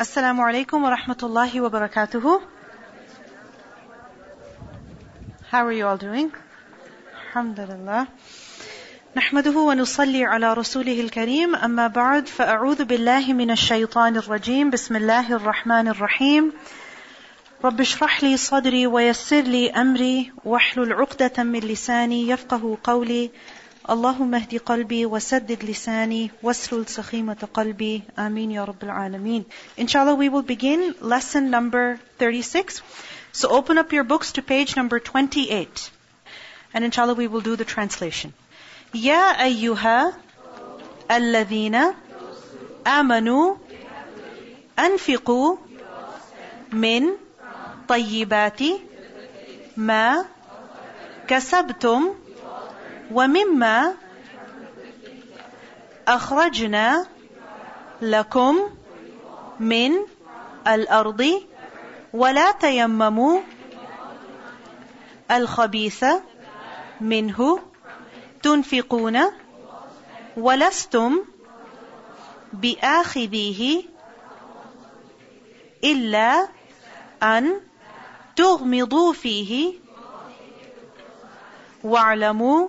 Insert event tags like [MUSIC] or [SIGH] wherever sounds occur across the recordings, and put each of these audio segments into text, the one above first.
السلام عليكم ورحمة الله وبركاته. How are you all doing? الحمد لله. نحمده ونصلي على رسوله الكريم أما بعد فأعوذ بالله من الشيطان الرجيم بسم الله الرحمن الرحيم رب اشرح لي صدري ويسر لي أمري واحلل عقدة من لساني يفقه قولي اللهم اهد قلبي وسدد لساني واسلل سخيمة قلبي آمين يا رب العالمين Inshallah we will begin lesson number 36 So open up your books to page number 28 and inshallah we will do the translation يا أيها الذين آمنوا أنفقوا من طيبات ما كسبتم ومما أخرجنا لكم من الأرض ولا تيمموا الخبيث منه تنفقون ولستم بآخذيه إلا أن تغمضوا فيه واعلموا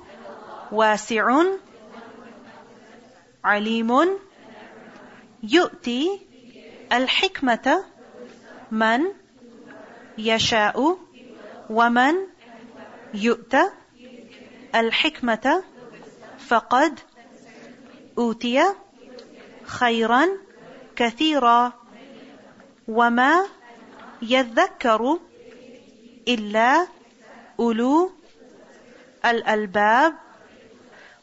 واسع عليم يؤتي الحكمة من يشاء ومن يؤتى الحكمة فقد أوتي خيرا كثيرا وما يذكر إلا أولو الألباب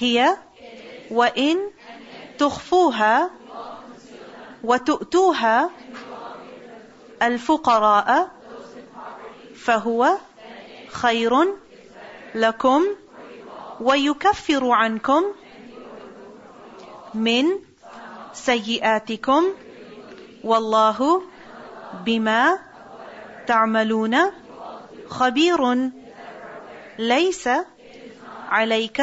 هي وإن تخفوها وتؤتوها الفقراء فهو خير لكم ويكفر عنكم من سيئاتكم والله بما تعملون خبير. ليس عليك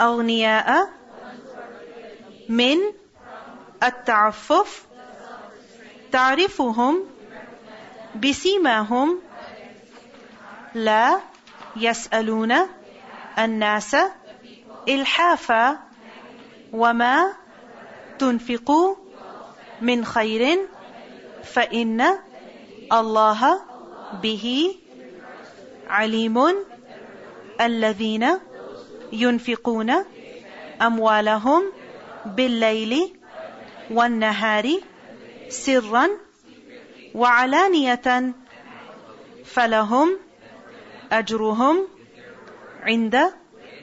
اغنياء من التعفف تعرفهم بسيماهم لا يسألون الناس إلحافا وما تنفقوا من خير فإن الله به عليم الذين ينفقون أموالهم بالليل وَالنَّهَارِ سِرًّا وَعَلَانِيَةً فَلَهُمْ أَجْرُهُمْ عِنْدَ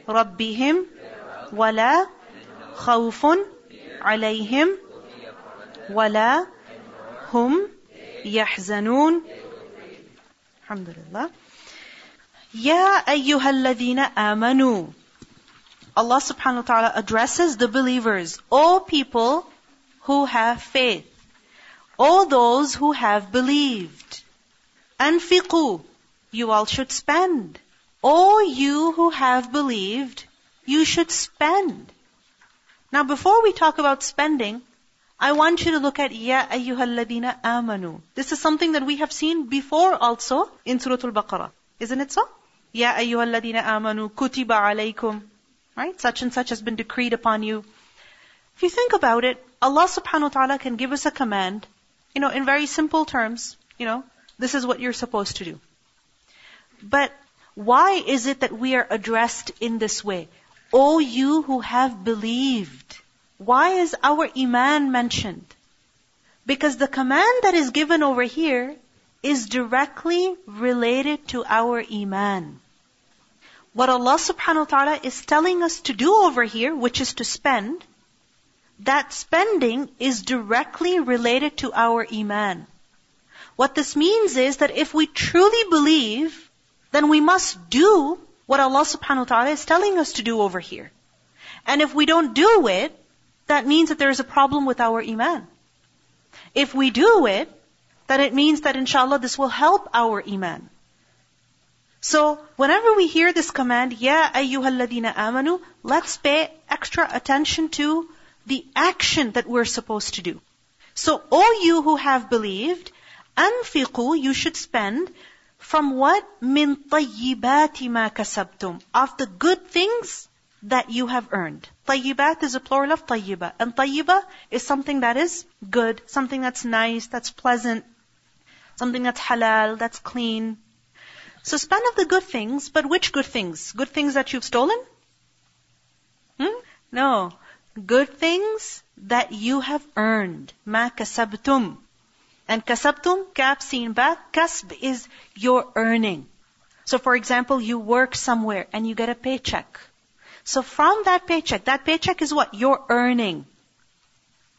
رَبِّهِمْ وَلَا خوف عليهم ولا هم يحزنون. الحمد لله. يا أيها الذين آمنوا Allah subhanahu wa ta'ala addresses the believers, all people who have faith, all those who have believed. Anfiqu, you all should spend. All you who have believed, you should spend. Now before we talk about spending, I want you to look at Ya ayyuhalladina amanu. This is something that we have seen before also in Surah Al-Baqarah. Isn't it so? Ya ayyuhalladina amanu kutiba alaykum Right? Such and such has been decreed upon you. If you think about it, Allah subhanahu wa ta'ala can give us a command, you know, in very simple terms, you know, this is what you're supposed to do. But why is it that we are addressed in this way? O you who have believed. Why is our iman mentioned? Because the command that is given over here is directly related to our iman. What Allah subhanahu wa ta'ala is telling us to do over here, which is to spend, that spending is directly related to our iman. What this means is that if we truly believe, then we must do what Allah subhanahu wa ta'ala is telling us to do over here. And if we don't do it, that means that there is a problem with our iman. If we do it, then it means that inshallah this will help our iman. So, whenever we hear this command, Ya ayyuhalladina amanu, let's pay extra attention to the action that we're supposed to do. So, all you who have believed, anfiqu, you should spend from what? Min tayyibati ma kasabtum. Of the good things that you have earned. Tayyibat is a plural of tayyiba. And tayyiba is something that is good, something that's nice, that's pleasant, something that's halal, that's clean. So spend of the good things, but which good things? Good things that you've stolen? Hmm? No. Good things that you have earned. Ma kasabtum. And kasabtum, kaf seen ba, kasb is your earning. So for example, you work somewhere and you get a paycheck. So from that paycheck, that paycheck is what? Your earning.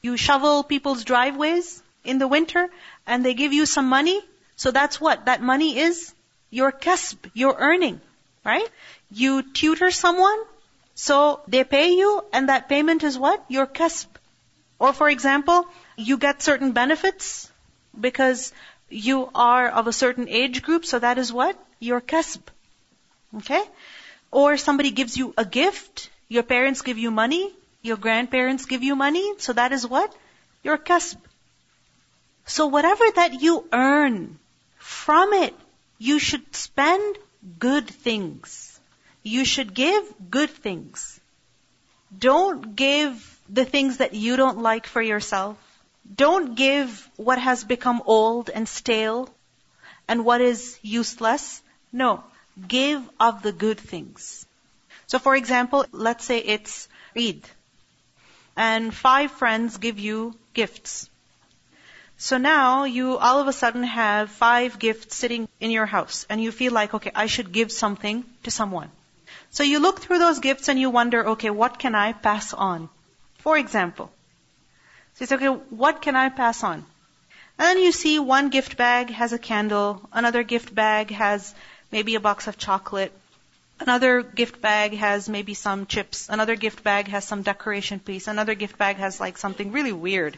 You shovel people's driveways in the winter and they give you some money. So that's what? That money is your kasb, your earning, right? You tutor someone, so they pay you, and that payment is what? Your kasb. Or for example, you get certain benefits because you are of a certain age group, so that is what? Your kasb. Okay? Or somebody gives you a gift, your parents give you money, your grandparents give you money, so that is what? Your kasb. So whatever that you earn from it, you should spend good things. You should give good things. Don't give the things that you don't like for yourself. Don't give what has become old and stale and what is useless. No. Give of the good things. So for example, let's say it's Eid. And five friends give you gifts. So now you all of a sudden have five gifts sitting in your house and you feel like, okay, I should give something to someone. So you look through those gifts and you wonder, okay, what can I pass on? For example. So it's okay, what can I pass on? And then you see one gift bag has a candle, another gift bag has maybe a box of chocolate, another gift bag has maybe some chips, another gift bag has some decoration piece, another gift bag has like something really weird.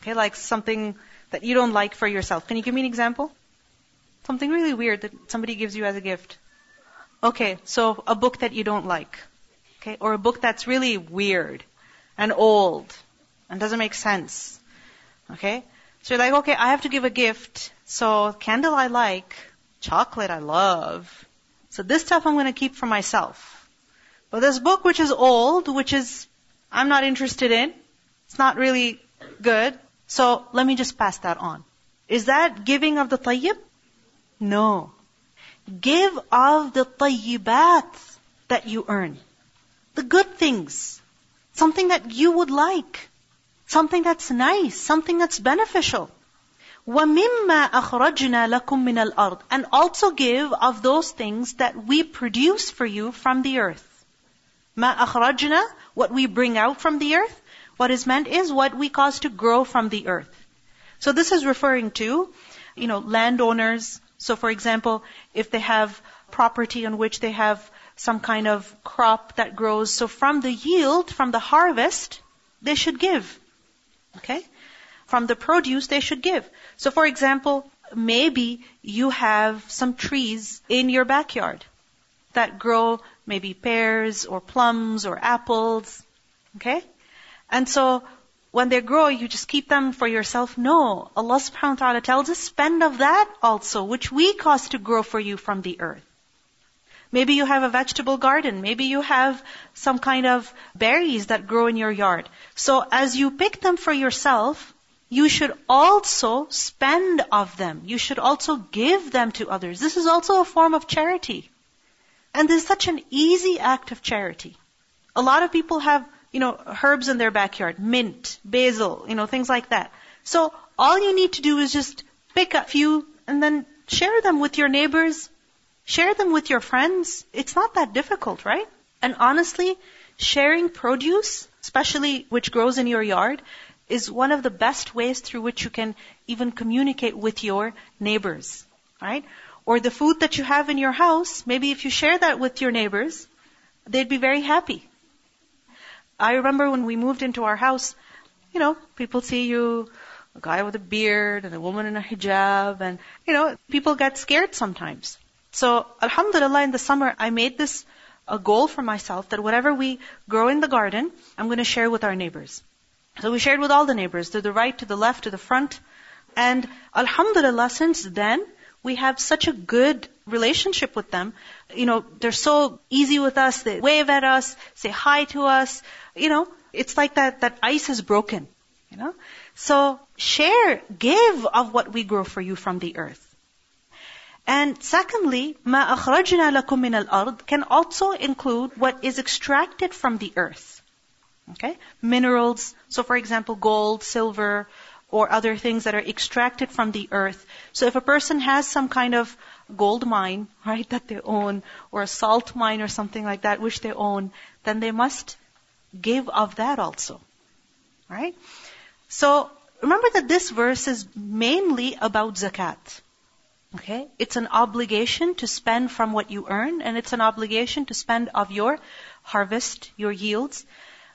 Okay, like something that you don't like for yourself. Can you give me an example? Something really weird that somebody gives you as a gift. Okay, so a book that you don't like. Okay, or a book that's really weird and old and doesn't make sense. Okay? So you're like, okay, I have to give a gift. So candle I like, chocolate I love. So this stuff I'm going to keep for myself. But this book which is old, which is I'm not interested in, it's not really good. So let me just pass that on. Is that giving of the tayyib? No. Give of the tayyibat that you earn. The good things. Something that you would like. something that's nice, something that's beneficial. وَمِمَّا أَخْرَجْنَا لَكُم مِّنَ الْأَرْضِ And also give of those things that we produce for you from the earth. مَا أَخْرَجْنَا What we bring out from the earth. What is meant is what we cause to grow from the earth. So this is referring to, you know, landowners. So for example, if they have property on which they have some kind of crop that grows, so from the yield, from the harvest, they should give. Okay? From the produce, they should give. So for example, maybe you have some trees in your backyard that grow maybe pears or plums or apples. Okay? And so when they grow, you just keep them for yourself. No. Allah subhanahu wa ta'ala tells us, spend of that also, which we cause to grow for you from the earth. Maybe you have a vegetable garden. Maybe you have some kind of berries that grow in your yard. So as you pick them for yourself, you should also spend of them. You should also give them to others. This is also a form of charity. And this is such an easy act of charity. A lot of people have, you know, herbs in their backyard, mint, basil, you know, things like that. So all you need to do is just pick a few and then share them with your neighbors, share them with your friends. It's not that difficult, right? And honestly, sharing produce, especially which grows in your yard, is one of the best ways through which you can even communicate with your neighbors, right? Or the food that you have in your house, maybe if you share that with your neighbors, they'd be very happy. I remember when we moved into our house, you know, people see you, a guy with a beard and a woman in a hijab, and, you know, people get scared sometimes. So, alhamdulillah, in the summer, I made this a goal for myself that whatever we grow in the garden, I'm going to share with our neighbors. So we shared with all the neighbors, to the right, to the left, to the front. And alhamdulillah, since then, we have such a good relationship with them. You know, they're so easy with us. They wave at us, say hi to us. You know, it's like that, that ice is broken. You know? So share, give of what we grow for you from the earth. And secondly, ma أخرجنا لكم من الأرض can also include what is extracted from the earth. Okay? Minerals, so for example, gold, silver, or other things that are extracted from the earth. So if a person has some kind of gold mine, right, that they own, or a salt mine or something like that which they own, then they must give of that also. Right? So remember that this verse is mainly about zakat. Okay? It's an obligation to spend from what you earn, and it's an obligation to spend of your harvest, your yields.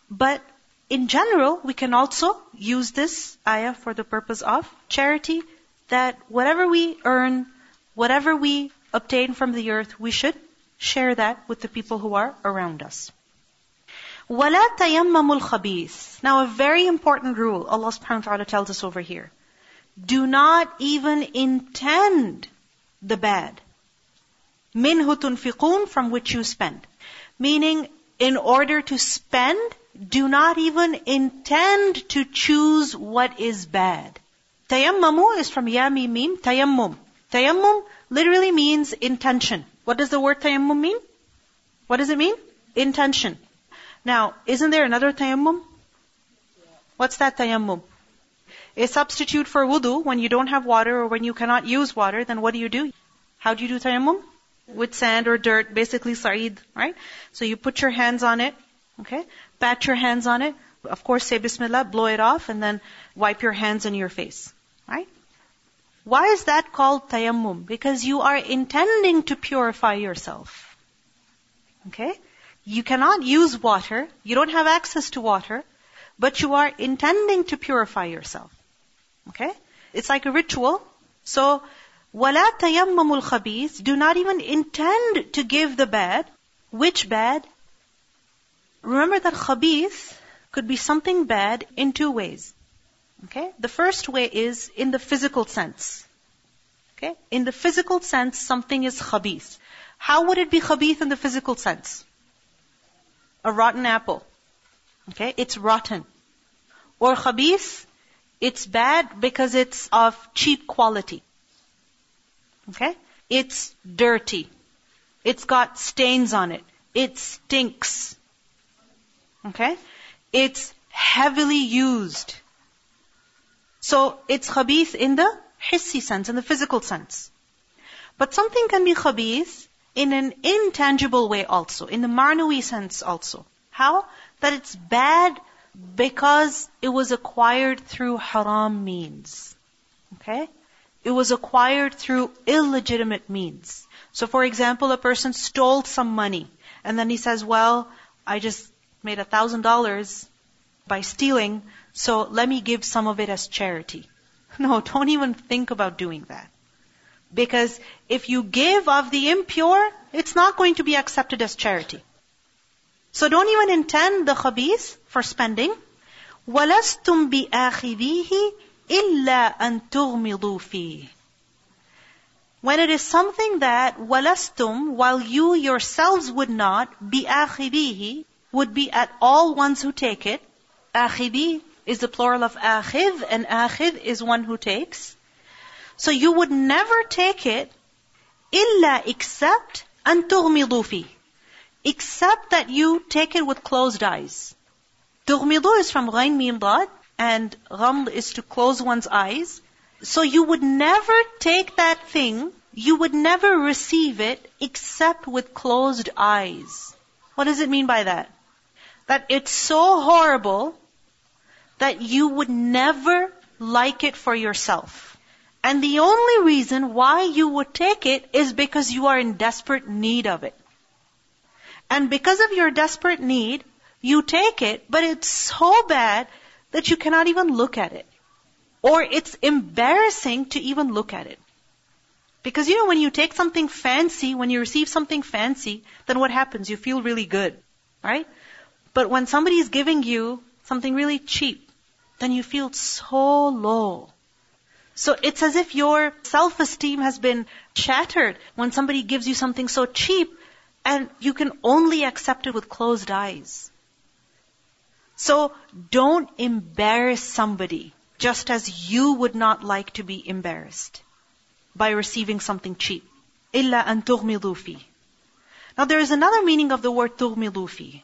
But in general, we can also use this ayah for the purpose of charity, that whatever we earn, whatever we obtain from the earth, we should share that with the people who are around us. وَلَا تَيَمَّمُ الْخَبِيثِ Now a very important rule Allah subhanahu wa ta'ala tells us over here. Do not even intend the bad. مِنْهُ تُنْفِقُونَ From which you spend. Meaning, in order to spend, do not even intend to choose what is bad. Tayammamu is from yami mim, tayammum. Tayammum literally means intention. What does the word tayammum mean? What does it mean? Intention. Now, isn't there another tayammum? What's that tayammum? A substitute for wudu when you don't have water or when you cannot use water, then what do you do? How do you do tayammum? With sand or dirt, basically sa'id, right? So you put your hands on it, okay? pat your hands on it. Of course, say Bismillah, blow it off, and then wipe your hands and your face. Right? Why is that called tayammum? Because you are intending to purify yourself. Okay? You cannot use water. You don't have access to water. But you are intending to purify yourself. Okay? It's like a ritual. So, وَلَا تَيَمَّمُ الْخَبِيثِ Do not even intend to give the bad. Which bad? Remember that khabith could be something bad in two ways. Okay? The first way is in the physical sense. Okay? In the physical sense, something is khabith. How would it be khabith in the physical sense? A rotten apple. Okay? It's rotten. Or khabith, it's bad because it's of cheap quality. Okay? It's dirty. It's got stains on it. It stinks. Okay? It's heavily used. So it's khabith in the hissi sense, in the physical sense. But something can be khabith in an intangible way also, in the ma'nawi sense also. How? That it's bad because it was acquired through haram means. Okay? It was acquired through illegitimate means. So for example, a person stole some money, and then he says, well, I just made a thousand dollars by stealing, so let me give some of it as charity. [LAUGHS] No, don't even think about doing that. Because if you give of the impure, it's not going to be accepted as charity. So don't even intend the khabith for spending. وَلَسْتُمْ بِآخِذِيهِ إِلَّا أَن تُغْمِضُوا فِيهِ When it is something that وَلَسْتُمْ while you yourselves would not بِآخِذِيهِ would be at all ones who take it. Akhidi is the plural of akhid, and akhid is one who takes. So you would never take it illa except an tughmidu Except that you take it with closed eyes. Tughmidu is from ghain mim dad, and ghamd is to close one's eyes. So you would never take that thing, you would never receive it except with closed eyes. What does it mean by that? That it's so horrible that you would never like it for yourself. And the only reason why you would take it is because you are in desperate need of it. And because of your desperate need, you take it, but it's so bad that you cannot even look at it. Or it's embarrassing to even look at it. Because you know, when you take something fancy, when you receive something fancy, then what happens? You feel really good, right? But when somebody is giving you something really cheap, then you feel so low. So it's as if your self-esteem has been shattered when somebody gives you something so cheap and you can only accept it with closed eyes. So don't embarrass somebody just as you would not like to be embarrassed by receiving something cheap. إِلَّا أَن تُغْمِضُوا فِيهِ Now there is another meaning of the word تُغْمِضُوا فِيهِ.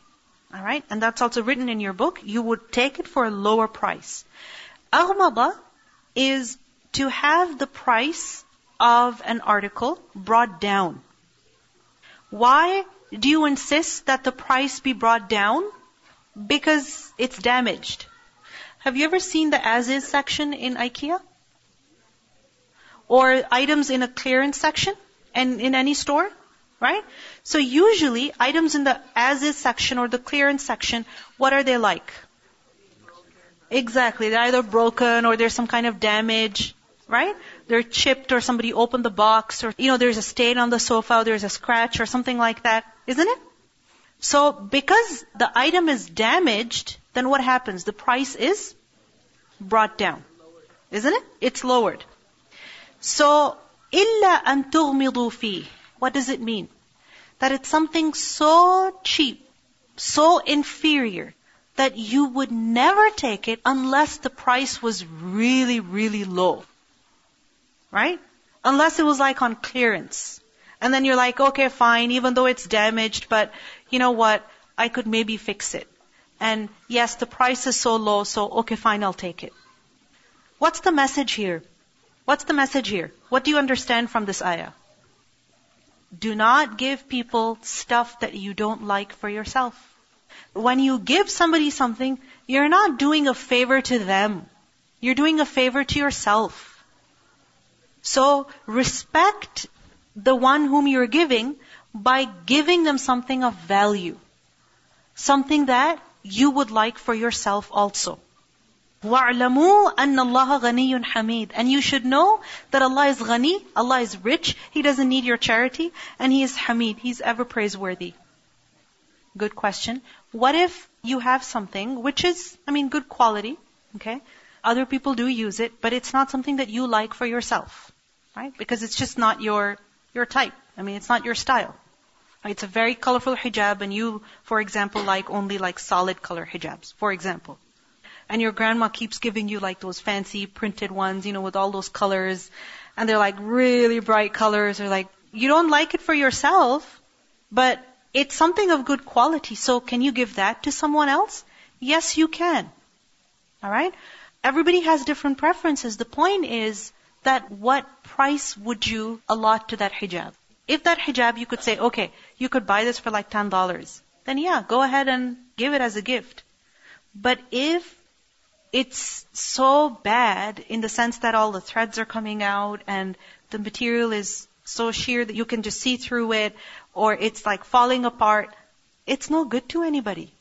Alright? And that's also written in your book. You would take it for a lower price. Aghmada is to have the price of an article brought down. Why do you insist that the price be brought down? Because it's damaged. Have you ever seen the as is section in IKEA? Or items in a clearance section and in any store? Right? So usually items in the as is section or the clearance section, what are they like? Exactly. They're either broken or there's some kind of damage right? They're chipped or somebody opened the box or, you know, there's a stain on the sofa, there's a scratch or something like that, isn't it? So because the item is damaged, then what happens? The price is brought down. Isn't it? It's lowered. So, إِلَّا أَن تُغْمِضُوا فِيهِ what does it mean? That it's something so cheap, so inferior, that you would never take it unless the price was really, really low. Right? Unless it was like on clearance. And then you're like, okay, fine, even though it's damaged, but you know what? I could maybe fix it. And yes, the price is so low, so okay, fine, I'll take it. What's the message here? What's the message here? What do you understand from this ayah? Do not give people stuff that you don't like for yourself. When you give somebody something, you're not doing a favor to them. You're doing a favor to yourself. So respect the one whom you're giving by giving them something of value. Something that you would like for yourself also. وَاعْلَمُوا أَنَّ اللَّهَ غَنِيٌّ حَمِيدٌ And you should know that Allah is ghani, Allah is rich, He doesn't need your charity, and He is hamid, He's ever praiseworthy. Good question. What if you have something which is, I mean, good quality, okay? Other people do use it, but it's not something that you like for yourself. Right? Because it's just not your, your type. I mean, it's not your style. Right? It's a very colorful hijab and you, for example, like only like solid color hijabs, for example. And your grandma keeps giving you like those fancy printed ones, you know, with all those colors. And they're like really bright colors or like, you don't like it for yourself, but it's something of good quality. So can you give that to someone else? Yes, you can. Alright? Everybody has different preferences. The point is that what price would you allot to that hijab? If that hijab you could say, okay, you could buy this for like $10, then yeah, go ahead and give it as a gift. But if it's so bad in the sense that all the threads are coming out and the material is so sheer that you can just see through it or it's like falling apart, it's no good to anybody.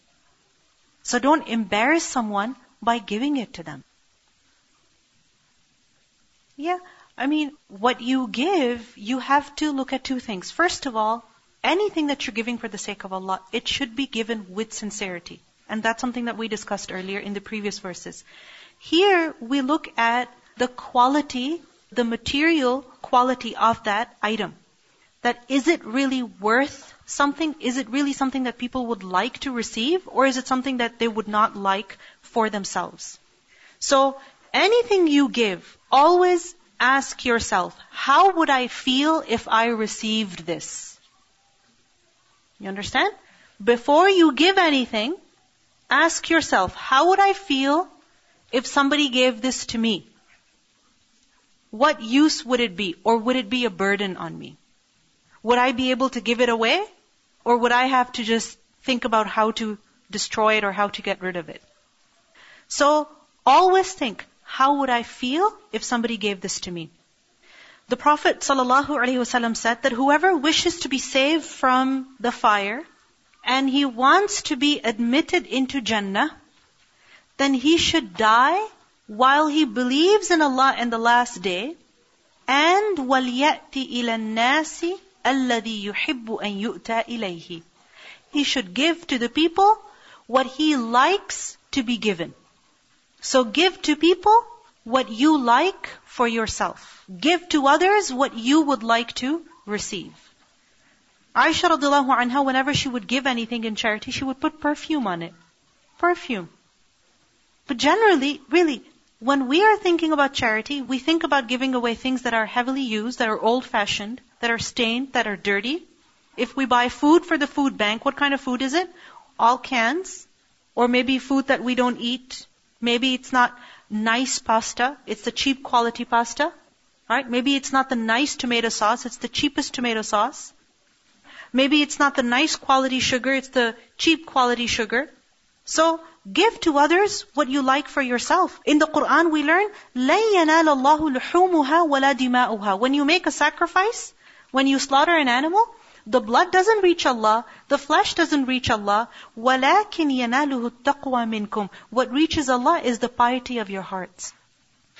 So don't embarrass someone by giving it to them. Yeah, I mean, what you give, you have to look at two things. First of all, anything that you're giving for the sake of Allah, it should be given with sincerity. And that's something that we discussed earlier in the previous verses. Here, we look at the quality, the material quality of that item. That is it really worth something? Is it really something that people would like to receive? Or is it something that they would not like for themselves? So, anything you give, always ask yourself, how would I feel if I received this? You understand? Before you give anything, ask yourself, how would I feel if somebody gave this to me? What use would it be? Or would it be a burden on me? Would I be able to give it away? Or would I have to just think about how to destroy it or how to get rid of it? So, always think, how would I feel if somebody gave this to me? The Prophet ﷺ said that whoever wishes to be saved from the fire and he wants to be admitted into Jannah, then he should die while he believes in Allah and the last day and وَلْيَأْتِ إِلَى النَّاسِ الَّذِي يُحِبُّ أَن يُؤْتَى إِلَيْهِ He should give to the people what he likes to be given. So give to people what you like for yourself. Give to others what you would like to receive. Aisha radiallahu anha, whenever she would give anything in charity, she would put perfume on it. Perfume. But generally, really, when we are thinking about charity, we think about giving away things that are heavily used, that are old fashioned, that are stained, that are dirty. If we buy food for the food bank, what kind of food is it? All cans. Or maybe food that we don't eat Maybe it's not nice pasta, it's the cheap quality pasta. Right? Maybe it's not the nice tomato sauce, it's the cheapest tomato sauce. Maybe it's not the nice quality sugar, it's the cheap quality sugar. So, give to others what you like for yourself. In the Quran we learn, لَن يَنَالَ اللَّهُ لُحُومُهَا وَلَا دِمَاؤُهَا When you make a sacrifice, when you slaughter an animal, the blood doesn't reach Allah. The flesh doesn't reach Allah. وَلَكِنْ يَنَالُهُ التَّقْوَى مِنْكُمْ What reaches Allah is the piety of your hearts.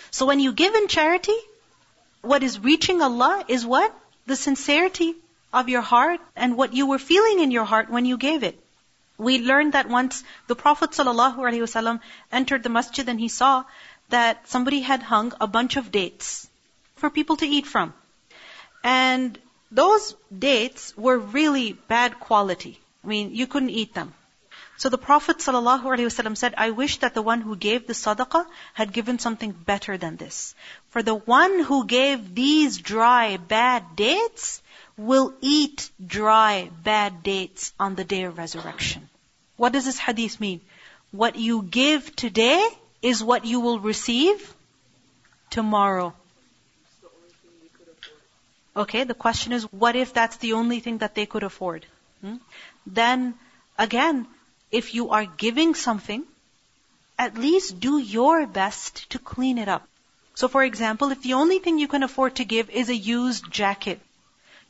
So when you give in charity, what is reaching Allah is what? The sincerity of your heart and what you were feeling in your heart when you gave it. We learned that once the Prophet ﷺ entered the masjid and he saw that somebody had hung a bunch of dates for people to eat from. And those dates were really bad quality. I mean, you couldn't eat them. So the Prophet ﷺ said, I wish that the one who gave the sadaqah had given something better than this. For the one who gave these dry, bad dates will eat dry, bad dates on the day of resurrection. What does this hadith mean? What you give today is what you will receive tomorrow. Okay, the question is, what if that's the only thing that they could afford? Hmm? Then, again, if you are giving something, at least do your best to clean it up. So for example, if the only thing you can afford to give is a used jacket,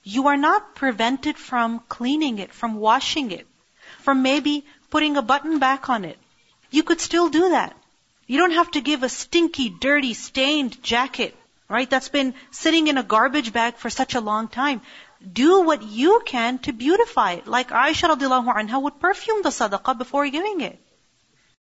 you are not prevented from cleaning it, from washing it, from maybe putting a button back on it. You could still do that. You don't have to give a stinky, dirty, stained jacket right? That's been sitting in a garbage bag for such a long time. Do what you can to beautify it. Like Aisha radiallahu anha would perfume the sadaqah before giving it.